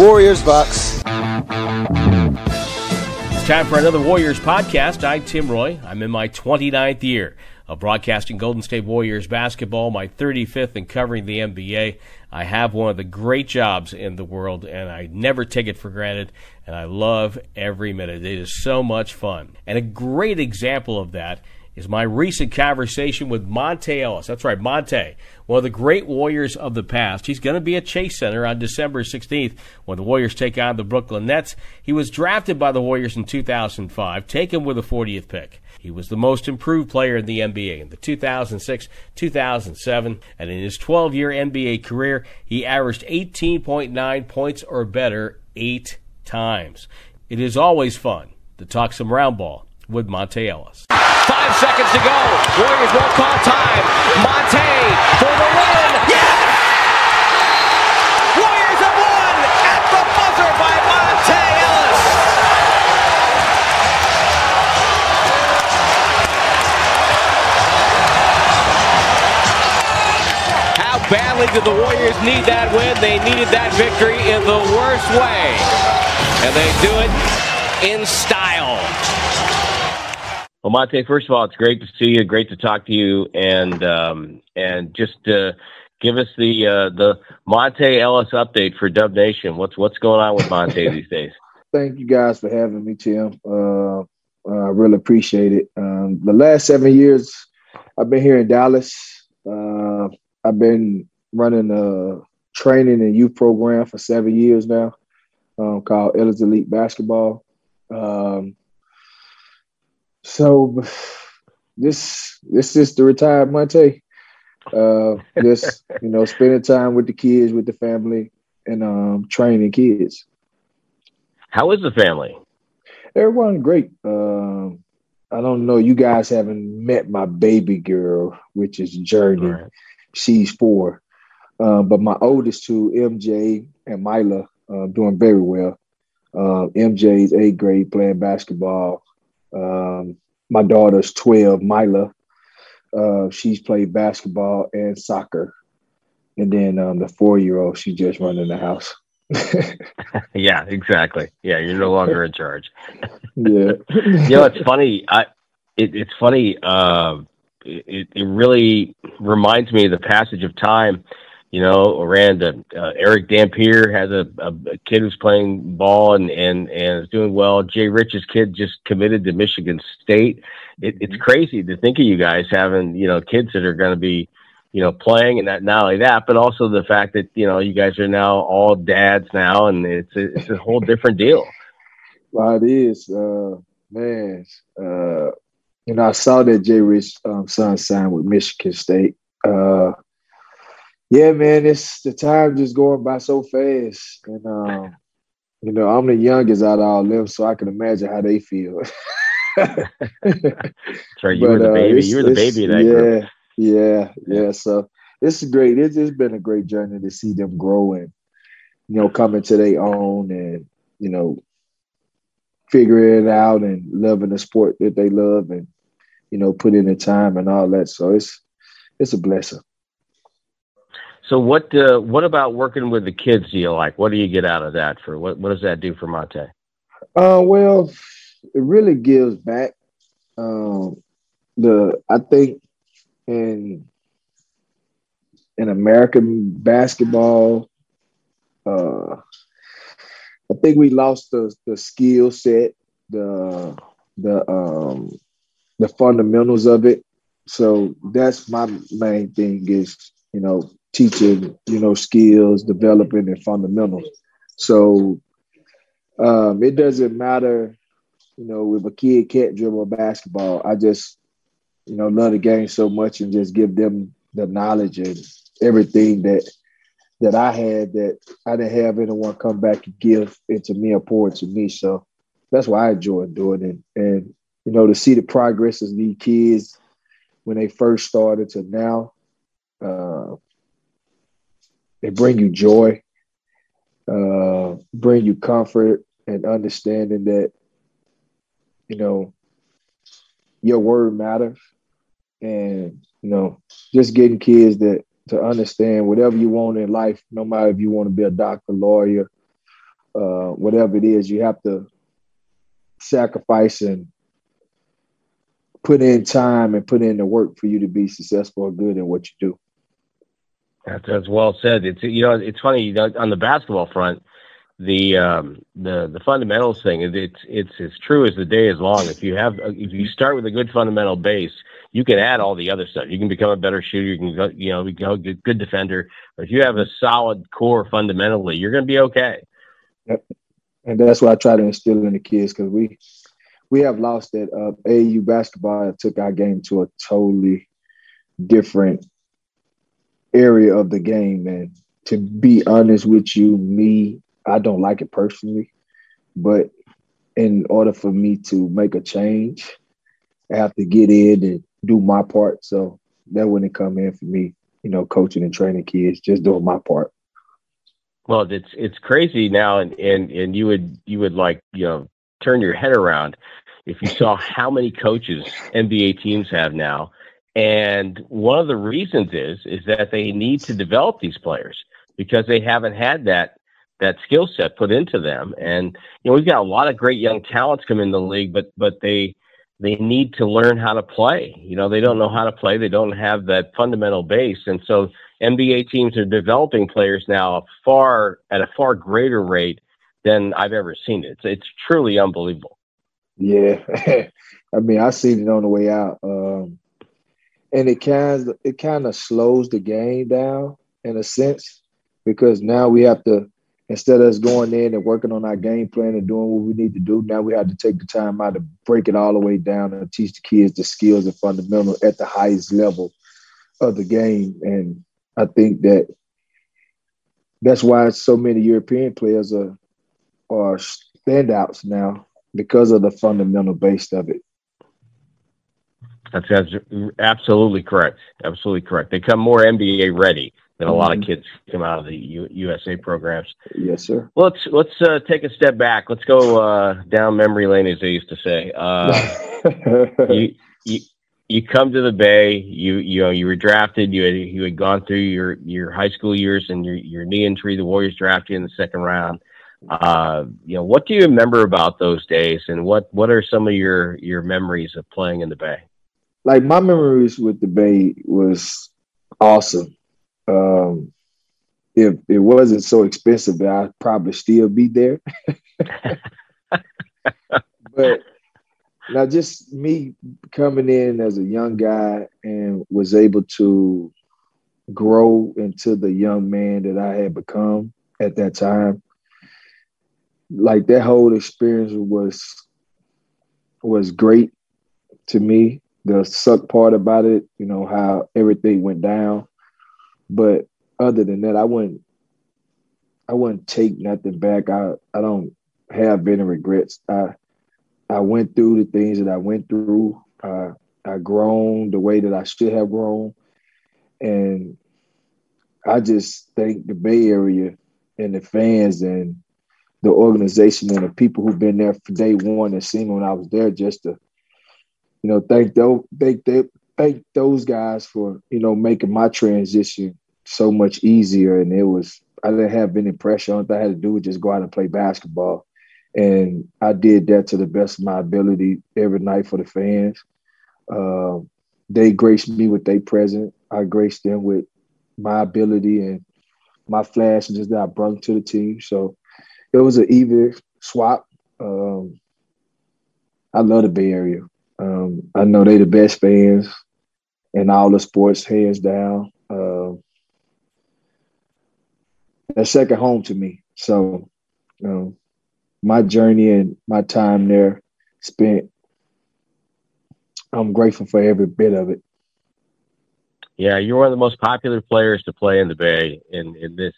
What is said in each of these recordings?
Warriors, Bucks. It's time for another Warriors podcast. I'm Tim Roye. I'm in my 29th year of broadcasting Golden State Warriors basketball, my 35th in covering the NBA. I have one of the great jobs in the world, and I never take it for granted, and I love every minute. It is so much fun. And a great example of that is my recent conversation with Monta Ellis. That's right, Monta, one of the great Warriors of the past. He's going to be at Chase Center on December 16th when the Warriors take on the Brooklyn Nets. He was drafted by the Warriors in 2005, taken with the 40th pick. He was the most improved player in the NBA in the 2006 2007, and in his 12 year NBA career, he averaged 18.9 points or better eight times. It is always fun to talk some round ball with Monta Ellis. Five seconds to go. Warriors won't call time. Monta for the win. Yes! Warriors have won at the buzzer by Monta Ellis. How badly did the Warriors need that win? They needed that victory in the worst way. And they do it in style. Well, Monta, first of all, it's great to see you. Great to talk to you, and um, and just uh, give us the uh, the Monta Ellis update for Dub Nation. What's what's going on with Monta these days? Thank you guys for having me, Tim. Uh, I really appreciate it. Um, the last seven years, I've been here in Dallas. Uh, I've been running a training and youth program for seven years now, um, called Ellis Elite Basketball. Um, so this this is the retired Monta. Uh, just you know, spending time with the kids, with the family, and um, training kids. How is the family? Everyone great. Um, I don't know. You guys haven't met my baby girl, which is Journey. Right. She's four. Uh, but my oldest two, MJ and Mila, uh, doing very well. Uh, MJ's eighth grade playing basketball. Um, my daughter's 12, Mila. Uh, she's played basketball and soccer. And then um, the four year old, she just running in the house. yeah, exactly. Yeah, you're no longer in charge. yeah. you know, it's funny. I it, it's funny. Uh, it, it really reminds me of the passage of time. You know, around uh, uh, Erick Dampier has a, a, a kid who's playing ball and, and, and is doing well. Jay Rich's kid just committed to Michigan State. It, it's crazy to think of you guys having, you know, kids that are going to be, you know, playing and that, not only that, but also the fact that, you know, you guys are now all dads now and it's a, it's a whole different deal. Well, it is, uh, man. Uh, you know, I saw that Jay Rich um, son signed with Michigan State. Uh, yeah, man, it's the time just going by so fast, and um, you know, I'm the youngest out of all them, so I can imagine how they feel. That's right. You were the uh, baby. it's- You were the baby that yeah, group. Yeah, yeah. So it's great. It's, it's been a great journey to see them grow and you know coming to their own and you know figuring it out and loving the sport that they love and you know putting in the time and all that. So it's it's a blessing. So what uh, what about working with the kids do you like? What do you get out of that for what what does that do for Monta? Uh, well, it really gives back. Um, the I think in in American basketball, uh, I think we lost the the skill set, the the um the fundamentals of it. So that's my main thing is you know teaching you know skills, developing and fundamentals. So um, it doesn't matter, you know, if a kid can't dribble a basketball. I just, you know, love the game so much and just give them the knowledge and everything that that I had that I didn't have anyone come back and give it to me or pour it to me. So that's why I enjoy doing it. And you know, to see the progress of these kids when they first started to now, uh, they bring you joy, uh, bring you comfort and understanding that, you know, your word matters. And, you know, just getting kids that to understand whatever you want in life, no matter if you want to be a doctor, lawyer, uh, whatever it is, you have to sacrifice and put in time and put in the work for you to be successful or good in what you do. That's, that's well said. It's you know it's funny you know, on the basketball front, the um, the the fundamentals thing is it's it's as true as the day is long. If you have if you start with a good fundamental base, you can add all the other stuff. You can become a better shooter. You can go you know go good, good defender. But if you have a solid core fundamentally, you're going to be okay. Yep. And that's what I try to instill in the kids because we we have lost that uh, basketball took our game to a totally different area of the game. And to be honest with you, me, I don't like it personally. But in order for me to make a change, I have to get in and do my part. So that wouldn't come in for me, you know, coaching and training kids, just doing my part. Well, it's it's crazy now, and and and you would you would like you know turn your head around if you saw how many coaches NBA teams have now. And one of the reasons is is that they need to develop these players because they haven't had that that skill set put into them. And you know, we've got a lot of great young talents come in the league, but but they they need to learn how to play. You know, they don't know how to play. They don't have that fundamental base, and so NBA teams are developing players now far at a far greater rate than I've ever seen it. It's, it's truly unbelievable. Yeah, I mean, I seen it on the way out, um, and it kind of, it kind of slows the game down in a sense because now we have to instead of us going in and working on our game plan and doing what we need to do, now we have to take the time out to break it all the way down and teach the kids the skills and fundamental at the highest level of the game. And I think that that's why so many European players are are standouts now because of the fundamental base of it. That's, absolutely correct. Absolutely correct. They come more NBA ready than a lot of mm-hmm. kids come out of the U- USA programs. Yes, sir. Let's let's uh, take a step back. Let's go uh, down memory lane, as they used to say. Uh, you, you you come to the Bay. You you know you were drafted. You had you had gone through your your high school years and your your knee injury. The Warriors drafted you in the second round. Uh, you know, what do you remember about those days, and what what are some of your your memories of playing in the Bay? Like my memories with the Bay was awesome. Um, if it wasn't so expensive, I'd probably still be there. but now, just me coming in as a young guy and was able to grow into the young man that I had become at that time like that whole experience was was great to me. The suck part about it, you know, how everything went down. But other than that, I wouldn't I wouldn't take nothing back. I, I don't have any regrets. I I went through the things that I went through. Uh, I grown the way that I should have grown. And I just thank the Bay Area and the fans and the organization and the people who've been there for day one and seen when I was there just to, you know, thank those thank thank those guys for, you know, making my transition so much easier. And it was I didn't have any pressure on it. I had to do was just go out and play basketball. And I did that to the best of my ability every night for the fans. Uh, they graced me with their presence. I graced them with my ability and my flash flashes that I brought to the team. So it was an even swap. Um, I love the Bay Area. Um, I know they the best fans in all the sports, hands down. Uh, second home to me. So, know, my journey and my time there spent. I'm grateful for every bit of it. Yeah, you're one of the most popular players to play in the Bay in in this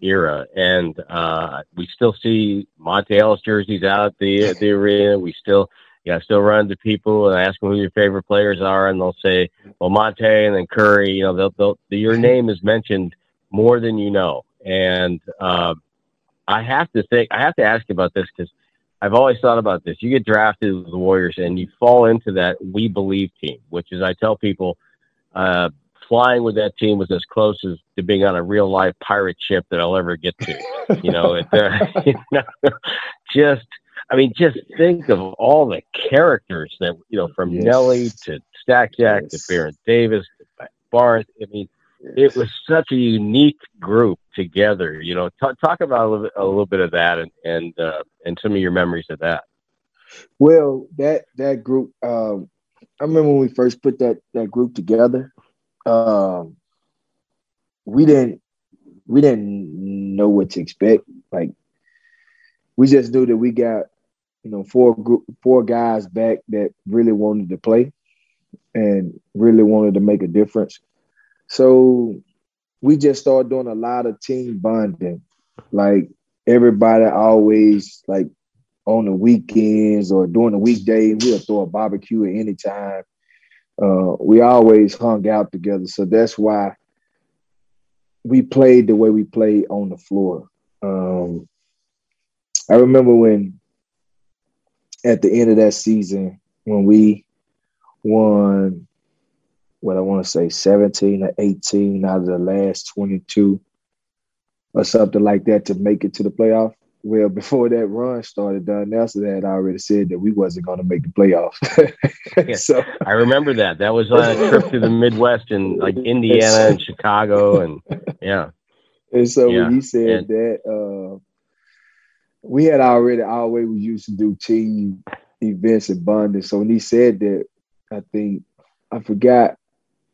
era. And uh, we still see Monta Ellis jerseys out at the at the arena. We still yeah, still run to people and ask them who your favorite players are, and they'll say, "Well, Monta and then Curry." You know, they'll, they'll, your name is mentioned more than you know. And uh, I have to think, I have to ask you about this because I've always thought about this. You get drafted with the Warriors, and you fall into that "we believe" team, which is I tell people, uh, flying with that team was as close as to being on a real life pirate ship that I'll ever get to. You know, it, uh, you know, just I mean, just think of all the characters that you know, from yes. Nelly to Stack Jack yes. to Baron Davis to Barth. I mean, it was such a unique group together. You know, talk, talk about a little, bit, a little bit of that and and uh, and some of your memories of that. Well, that that group, um, I remember when we first put that that group together. Um, we didn't we didn't know what to expect. Like we just knew that we got you know four group four guys back that really wanted to play and really wanted to make a difference. So we just started doing a lot of team bonding. Like everybody always like on the weekends or during the weekday, we'll throw a barbecue at any time. Uh, we always hung out together. So that's why we played the way we played on the floor. Um, I remember when at the end of that season, when we won what I want to say 17 or 18 out of the last 22 or something like that to make it to the playoff. Well, before that run started, Don Nelson had already said that we wasn't going to make the playoffs. so I remember that. That was on a trip to the Midwest and like Indiana and Chicago, and yeah. And so yeah. when he said and, that, uh, we had already always we used to do team events and bonding. So when he said that, I think I forgot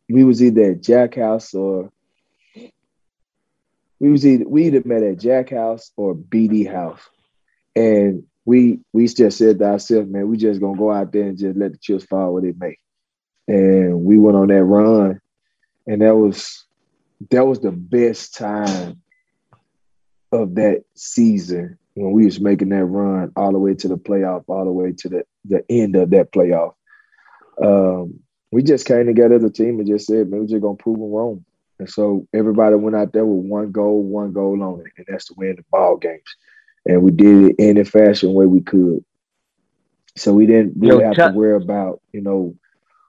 we was either at Jack House or we was either we either met at Jack House or BD House, and we we just said to ourselves, man, we just gonna go out there and just let the chips fall where they may. And we went on that run, and that was that was the best time of that season when we was making that run all the way to the playoff, all the way to the, the end of that playoff. Um, we just came together as a team and just said, man, we're just gonna prove them wrong. And so everybody went out there with one goal, one goal only, and that's to win the ball games. And we did it any fashion way we could. So we didn't really have to worry about, you know,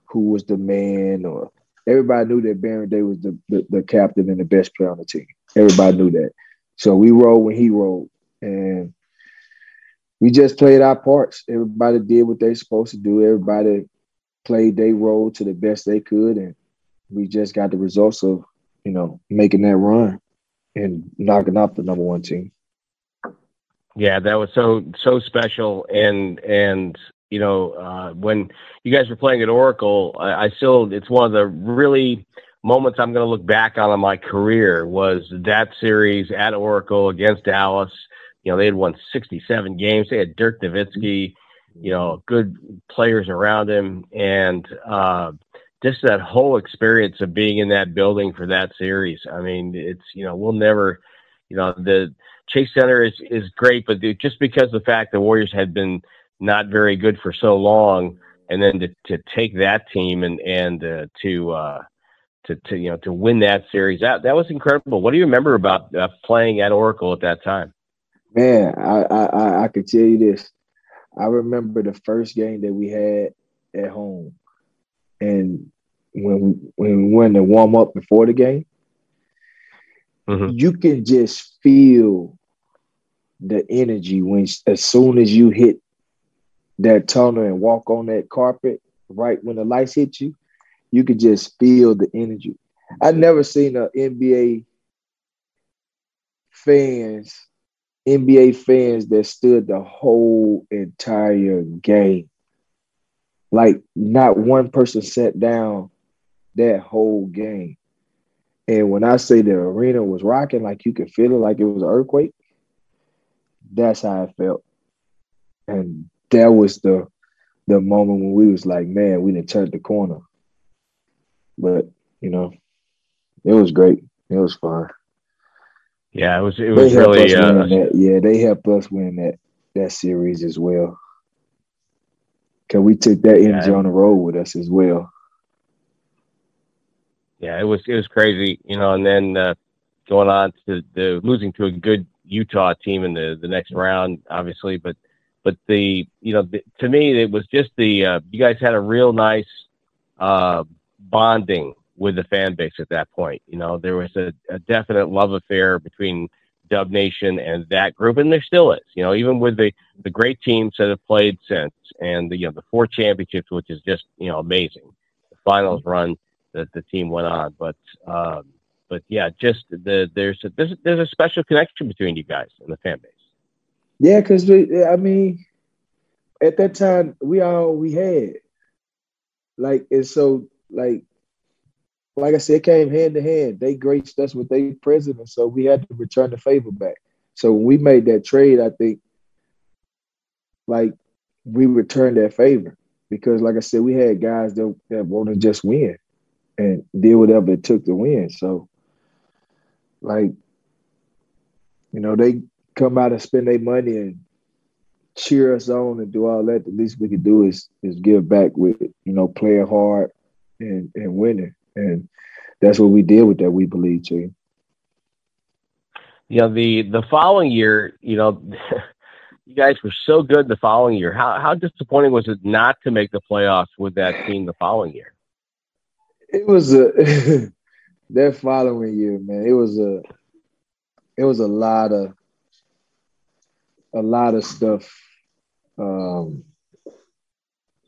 who was the man or everybody knew that Baron Day was the, the, the captain and the best player on the team. Everybody knew that. So we rolled when he rolled. And we just played our parts. Everybody did what they supposed to do. Everybody played their role to the best they could, and we just got the results of you know making that run and knocking off the number one team. Yeah, that was so so special, and and you know uh, when you guys were playing at Oracle, I, I still it's one of the really moments I'm going to look back on in my career was that series at Oracle against Dallas. You know, they had won 67 games. They had Dirk Nowitzki you know, good players around him, and uh, just that whole experience of being in that building for that series. I mean, it's you know, we'll never, you know, the Chase Center is is great, but just because the fact the Warriors had been not very good for so long, and then to to take that team and and uh, to uh, to to you know to win that series that that was incredible. What do you remember about uh, playing at Oracle at that time? Man, I I I can tell you this. I remember the first game that we had at home, and when we, when we went to warm up before the game, mm-hmm. you can just feel the energy when as soon as you hit that tunnel and walk on that carpet, right when the lights hit you, you could just feel the energy. I've never seen an NBA fans NBA fans that stood the whole entire game. Like not one person sat down that whole game. And when I say the arena was rocking, like you could feel it like it was an earthquake, that's how I felt. And that was the the moment when we was like, man, we didn't turn the corner. But, you know, it was great. It was fun. Yeah, it was. It was really. Uh, yeah, they helped us win that that series as well. Cause we took that energy yeah. on the road with us as well. Yeah, it was it was crazy, you know. And then uh, going on to the losing to a good Utah team in the the next round, obviously, but but the you know the, to me it was just the uh, you guys had a real nice uh, bonding with the fan base at that point. You know, there was a, a definite love affair between Dub Nation and that group, and there still is. You know, even with the the great teams that have played since, and the you know the four championships, which is just you know amazing. The finals run that the team went on, but um, but yeah, just the there's a, there's there's a special connection between you guys and the fan base. Yeah, because I mean, at that time we all we had, like, and so like like I said, it came hand to hand. They graced us with their president, so we had to return the favor back. So when we made that trade, I think like we returned that favor because, like I said, we had guys that, that want to just win and did whatever it took to win. So, like, you know, they come out and spend their money and cheer us on and do all that. The least we could do is is give back with you know playing hard and and winning. And that's what we did with that, we believe, too. You know, the the following year, you know, you guys were so good the following year. How how disappointing was it not to make the playoffs with that team the following year? It was a that following year, man. It was a it was a lot of a lot of stuff um,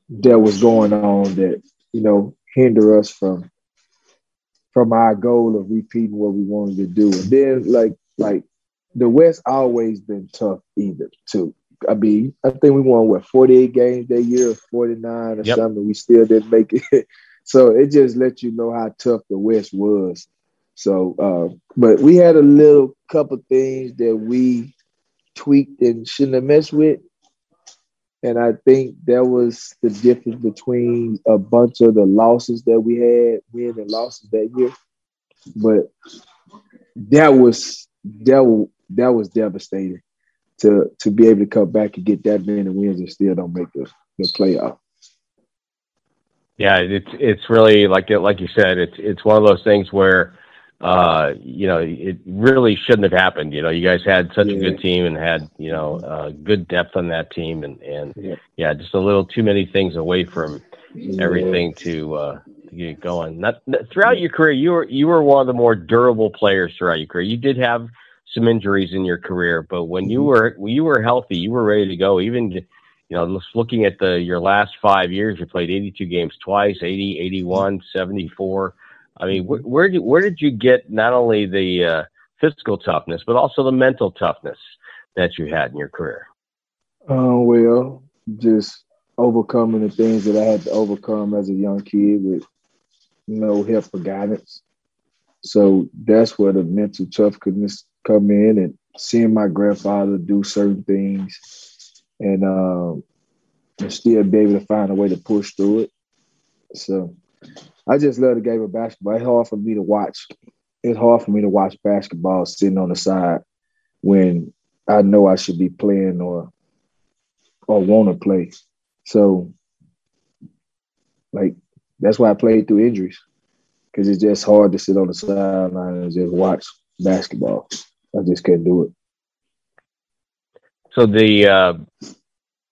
that was going on that you know hinder us from from our goal of repeating what we wanted to do. And then like like the West always been tough either too. I mean, I think we won what 48 games that year, 49 or yep. something. We still didn't make it. so it just let you know how tough the West was. So, uh, but we had a little couple things that we tweaked and shouldn't have messed with. And I think that was the difference between a bunch of the losses that we had, win and losses that year. But that was that that was devastating to to be able to come back and get that many wins and still don't make the, the playoff. Yeah, it's it's really like like you said, it's it's one of those things where uh, you know, it really shouldn't have happened. You know, you guys had such yeah. a good team and had, you know, uh, good depth on that team, and and yeah. yeah, just a little too many things away from everything to uh, to get going. Not, throughout your career, you were you were one of the more durable players throughout your career. You did have some injuries in your career, but when you mm-hmm. were when you were healthy, you were ready to go. Even you know, looking at the your last five years, you played 82 games twice, 80, 81, 74. I mean, wh- where did where did you get not only the uh, physical toughness but also the mental toughness that you had in your career? Uh, well, just overcoming the things that I had to overcome as a young kid with no help or guidance. So that's where the mental toughness come in, and seeing my grandfather do certain things, and um, and still be able to find a way to push through it. So I just love the game of basketball. It's hard for me to watch. It's hard for me to watch basketball sitting on the side when I know I should be playing or or want to play. So, like that's why I played through injuries because it's just hard to sit on the sideline and just watch basketball. I just can't do it. So the uh,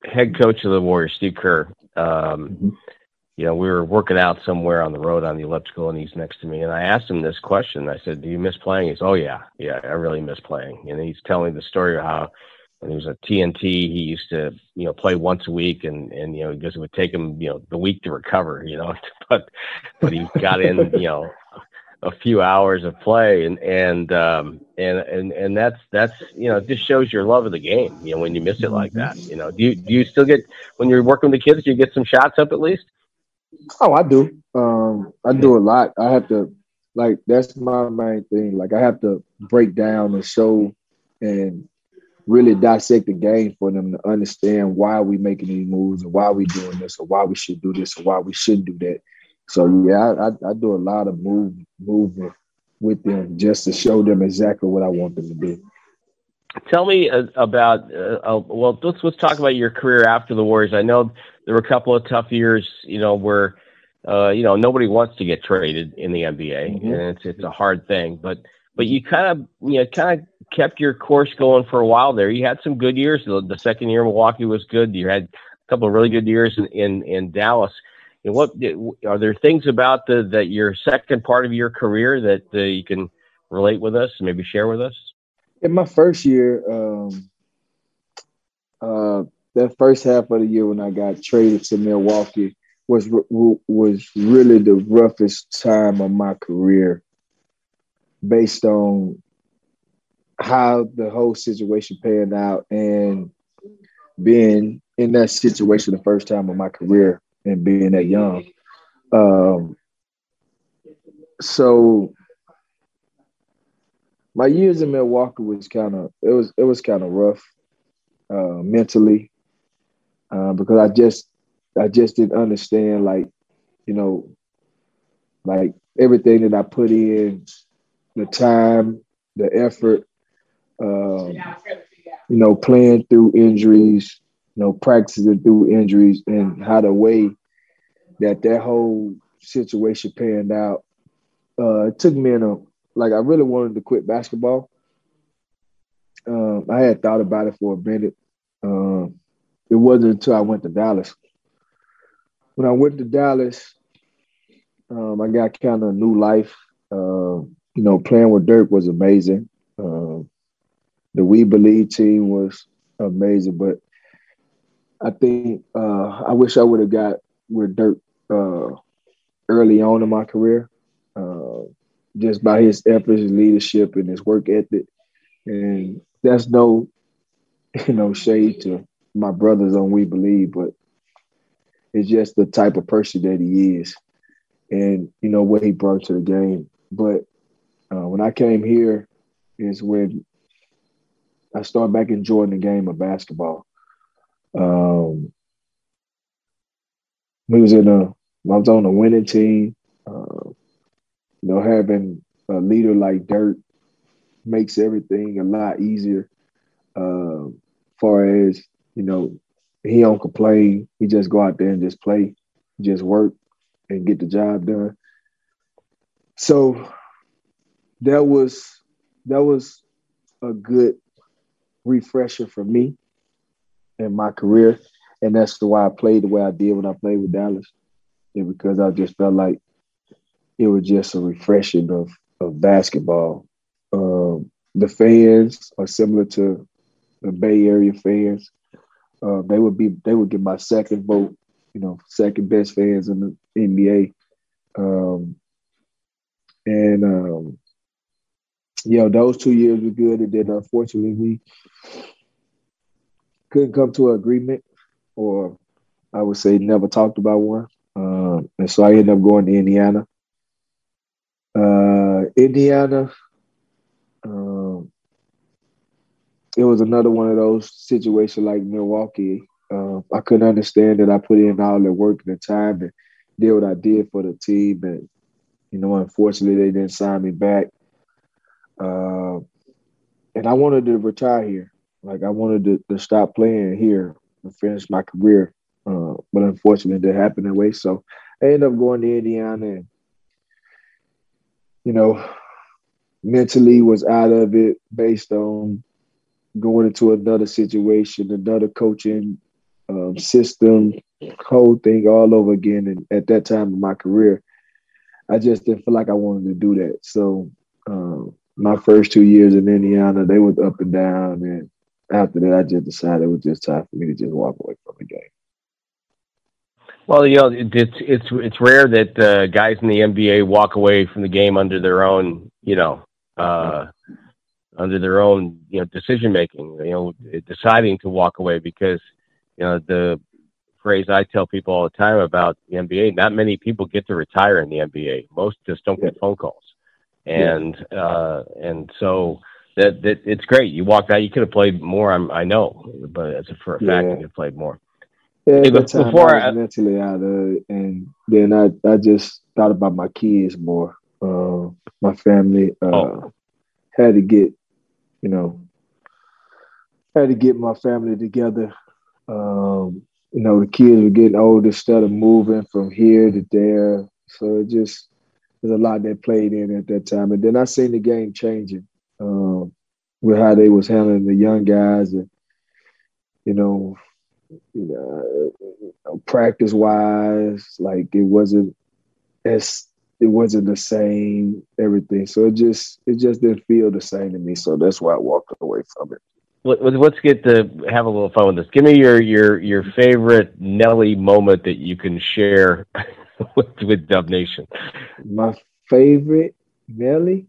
head coach of the Warriors, Steve Kerr, um, mm-hmm you know, we were working out somewhere on the road on the elliptical, and he's next to me. And I asked him this question. I said, "Do you miss playing?" He says, "Oh yeah, yeah, I really miss playing." And he's telling the story of how when he was at TNT, he used to, you know, play once a week, and and you know, because it would take him, you know, the week to recover, you know, but but he got in, you know, a few hours of play, and and um and and and that's that's you know, it just shows your love of the game, you know, when you miss it like that. You know, do you do you still get when you're working with the kids, do you get some shots up at least? Oh, I do. Um, I do a lot. I have to like that's my main thing. Like I have to break down and show and really dissect the game for them to understand why we making these moves and why we doing this or why we should do this or why we shouldn't do that. So yeah, I, I, I do a lot of move movement with them just to show them exactly what I want them to do. Tell me uh, about uh, uh, well, let's let's talk about your career after the Warriors. I know there were a couple of tough years, you know, where uh, you know nobody wants to get traded in the NBA, mm-hmm. and it's it's a hard thing. But but you kind of you know kind of kept your course going for a while there. You had some good years. The, the second year Milwaukee was good. You had a couple of really good years in in, in Dallas. you know, what are there things about the that your second part of your career that uh, you can relate with us, maybe share with us? In my first year, um, uh, that first half of the year when I got traded to Milwaukee was was really the roughest time of my career, based on how the whole situation panned out and being in that situation the first time of my career and being that young. Um, so my years in Milwaukee was kind of it was it was kind of rough uh, mentally uh, because I just I just didn't understand like you know like everything that I put in the time the effort um, you know playing through injuries you know practicing through injuries and how the way that that whole situation panned out uh, it took me in a like I really wanted to quit basketball. Um, I had thought about it for a minute. Um, it wasn't until I went to Dallas. When I went to Dallas, um, I got kind of a new life. Uh, you know, playing with Dirk was amazing. Uh, the We Believe team was amazing, but I think uh, I wish I would have got with Dirk uh, early on in my career. Uh, just by his efforts, his leadership, and his work ethic. And that's no, you know, shade to my brothers on We Believe, but it's just the type of person that he is, and you know what he brought to the game. But uh, when I came here, is when I started back enjoying the game of basketball. Um, we was in a, I was on a winning team. Uh, you know, having a leader like Dirk makes everything a lot easier. Uh, far as you know, he don't complain. He just go out there and just play, just work, and get the job done. So that was that was a good refresher for me in my career, and that's the why I played the way I did when I played with Dallas, and because I just felt like it was just a refreshing of of basketball. Um, the fans are similar to the Bay Area fans. Uh, they would be they would get my second vote, you know, second best fans in the NBA. Um, and um, you know, those two years were good. And then unfortunately we couldn't come to an agreement, or I would say never talked about one. Um, and so I ended up going to Indiana. Uh, Indiana, um, it was another one of those situations like Milwaukee. Um, I couldn't understand that I put in all the work and the time and did what I did for the team, and you know, unfortunately, they didn't sign me back. Uh, and I wanted to retire here. Like I wanted to, to stop playing here and finish my career. Uh, but unfortunately, it didn't happen that way. So I ended up going to Indiana and you know, mentally was out of it based on going into another situation, another coaching um, system, whole thing all over again. And at that time in my career, I just didn't feel like I wanted to do that. So um, my first two years in Indiana, they were up and down. And after that, I just decided it was just time for me to just walk away from the game. Well, you know, it's it's it's rare that uh, guys in the NBA walk away from the game under their own, you know, uh, under their own, you know, decision making. You know, deciding to walk away because, you know, the phrase I tell people all the time about the NBA: not many people get to retire in the NBA. Most just don't get phone calls, and uh, and so that that it's great. You walked out. You could have played more. I'm, I know, but as a, for a fact, yeah. you could have played more. Yeah, hey, before I I, mentally out of it, and then I, I just thought about my kids more. Uh, my family uh, oh. had to get, you know, had to get my family together. Um, you know, the kids were getting older, started moving from here to there. So it just there's a lot that played in at that time. And then I seen the game changing um, with how they was handling the young guys and you know you know, practice wise, like it wasn't as it wasn't the same everything. So it just it just didn't feel the same to me. So that's why I walked away from it. Let's get to have a little fun with this. Give me your your your favorite Nelly moment that you can share with with Dub Nation. My favorite Nelly,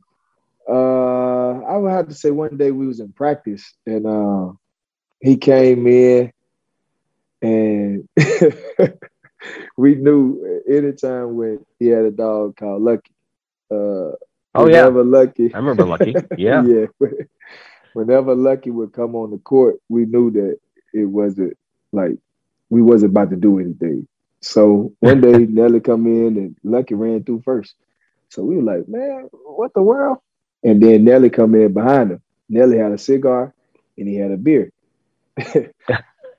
uh, I would have to say one day we was in practice and uh, he came in and we knew anytime when he had a dog called Lucky. Uh, oh yeah, Lucky. I remember Lucky. Yeah, yeah. Whenever Lucky would come on the court, we knew that it wasn't like we wasn't about to do anything. So one day Nelly come in and Lucky ran through first. So we were like, man, what the world? And then Nelly come in behind him. Nelly had a cigar and he had a beer.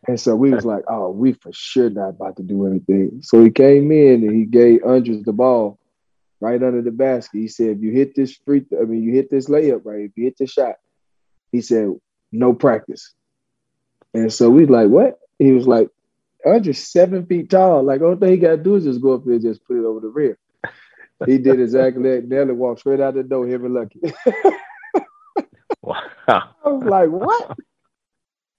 and so we was like, oh, we for sure not about to do anything. So he came in and he gave Andris the ball right under the basket. He said, if you hit this free, th- I mean, you hit this layup, right? If you hit the shot, he said, no practice. And so we like, what? He was like, Andris seven feet tall. Like, all thing he got to do is just go up there and just put it over the rim. he did exactly that. Nelly walked straight out the door, him and Lucky. wow. I was like, what?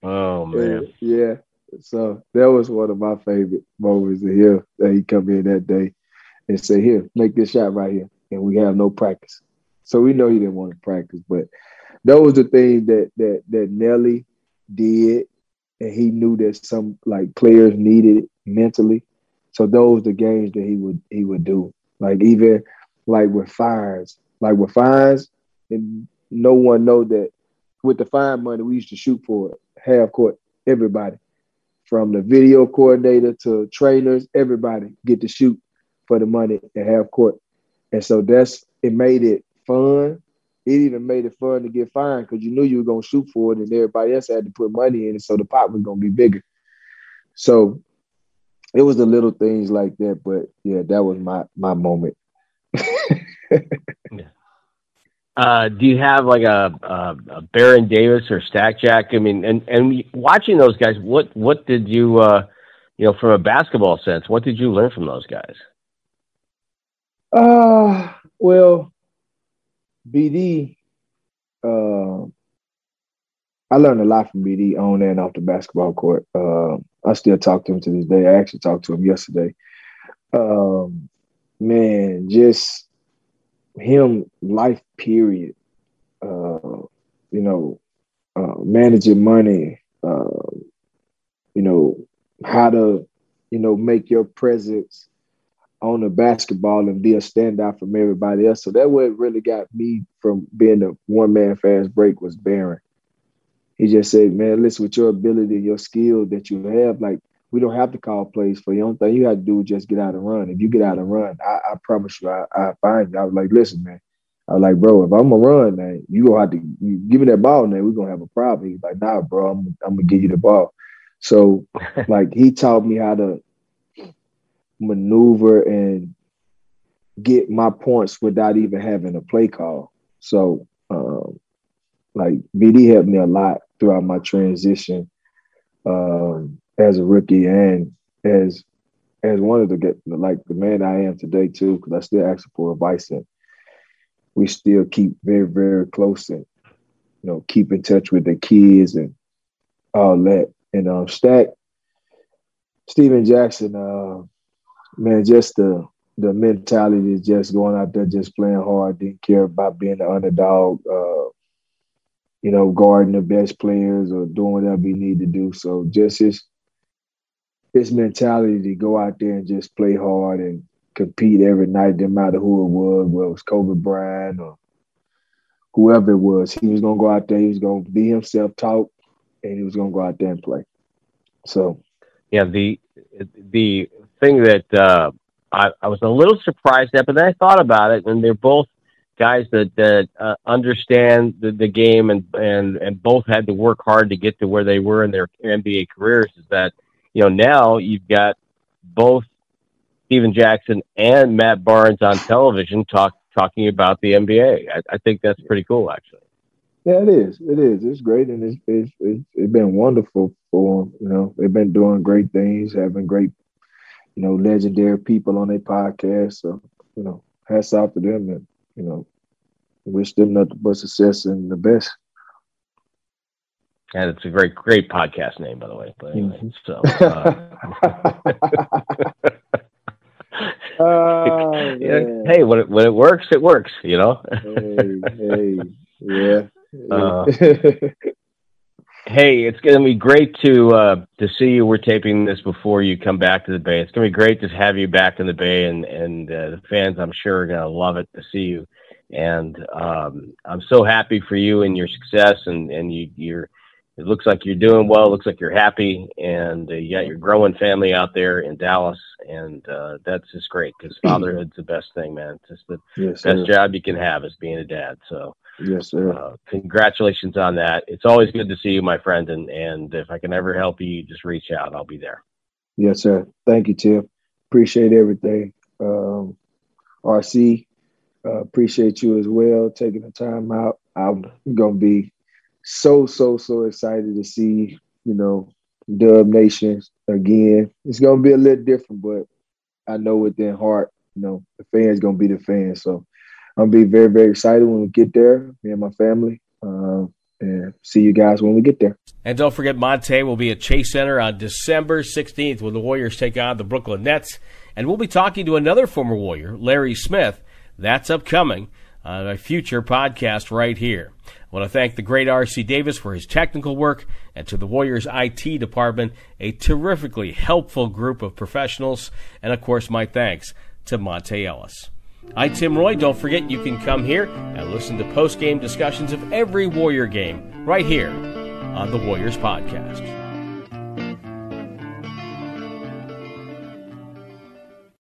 Oh man. yeah. So that was one of my favorite moments of him that he come in that day and say, Here, make this shot right here. And we have no practice. So we know he didn't want to practice, but those are the things that that that Nelly did, and he knew that some like players needed it mentally. So those the games that he would he would do. Like even like with fires, like with fines, and no one know that with the fine money we used to shoot for it half court, everybody from the video coordinator to trainers, everybody get to shoot for the money at half court. And so that's it made it fun. It even made it fun to get fined because you knew you were gonna shoot for it and everybody else had to put money in it, so the pot was gonna be bigger. So it was the little things like that, but yeah, that was my my moment. yeah. Uh, do you have like a, a, a, Baron Davis or Stack Jack? I mean, and and watching those guys, what what did you, uh, you know, from a basketball sense, what did you learn from those guys? Uh, well, BD, uh, I learned a lot from BD on and off the basketball court. Uh, I still talk to him to this day. I actually talked to him yesterday. Um, man, just him life period. Uh, you know, uh, managing money. Uh, you know how to, you know, make your presence on the basketball and be a standout from everybody else. So that what really got me from being a one man fast break was Baron. He just said, "Man, listen, with your ability, your skill that you have, like we don't have to call plays for you. The only thing you have to do is just get out and run. If you get out and run, I, I promise you, I, I find you. I was like, listen, man. I was like, bro, if I'm gonna run, man, you gonna have to give me that ball, man. We're gonna have a problem. He's like, nah, bro, I'm, I'm gonna give you the ball. So, like, he taught me how to maneuver and get my points without even having a play call. So, um, like, BD helped me a lot throughout my transition. Um, as a rookie and as as one of the like the man I am today too, because I still ask for advice and we still keep very very close and you know keep in touch with the kids and all that. And um, Stack Stephen Jackson, uh, man, just the the mentality is just going out there, just playing hard, didn't care about being the underdog. Uh, you know, guarding the best players or doing whatever he need to do. So just his his mentality to go out there and just play hard and compete every night, no matter who it was, whether it was Kobe Bryant or whoever it was. He was gonna go out there, he was gonna be himself, talk, and he was gonna go out there and play. So yeah, the the thing that uh, I, I was a little surprised at, but then I thought about it, and they're both guys that that uh, understand the, the game and and and both had to work hard to get to where they were in their NBA careers. Is that you know, now you've got both Stephen Jackson and Matt Barnes on television talk talking about the NBA. I, I think that's pretty cool, actually. Yeah, it is. It is. It's great, and it's it's it's, it's been wonderful for them. You know, they've been doing great things, having great, you know, legendary people on their podcast. So, you know, hats off to them, and you know, wish them nothing but success and the best. And it's a great, great podcast name, by the way. But anyway, mm-hmm. so. Uh, oh, hey, when it when it works, it works. You know. hey, hey, yeah. Uh, hey, it's going to be great to uh, to see you. We're taping this before you come back to the Bay. It's going to be great to have you back in the Bay, and and uh, the fans, I'm sure, are going to love it to see you. And um, I'm so happy for you and your success, and and you, you're it looks like you're doing well. It looks like you're happy, and uh, you got your growing family out there in Dallas, and uh, that's just great because fatherhood's the best thing, man. It's just the yes, best sir. job you can have is being a dad. So, yes, sir. Uh, congratulations on that. It's always good to see you, my friend, and and if I can ever help you, just reach out. I'll be there. Yes, sir. Thank you, Tim. Appreciate everything. Um, RC, uh, appreciate you as well taking the time out. I'm gonna be so so so excited to see you know Dub Nation again. It's gonna be a little different, but I know within heart, you know, the fans gonna be the fans. So I'm gonna be very very excited when we get there. Me and my family. Uh, and see you guys when we get there. And don't forget, Monta will be at Chase Center on December 16th when the Warriors take on the Brooklyn Nets. And we'll be talking to another former Warrior, Larry Smith. That's upcoming Uh, on a future podcast right here. I want to thank the great R.C. Davis for his technical work and to the Warriors IT department, a terrifically helpful group of professionals. And of course, my thanks to Monta Ellis. I'm Tim Roye. Don't forget you can come here and listen to post game discussions of every Warrior game right here on the Warriors Podcast.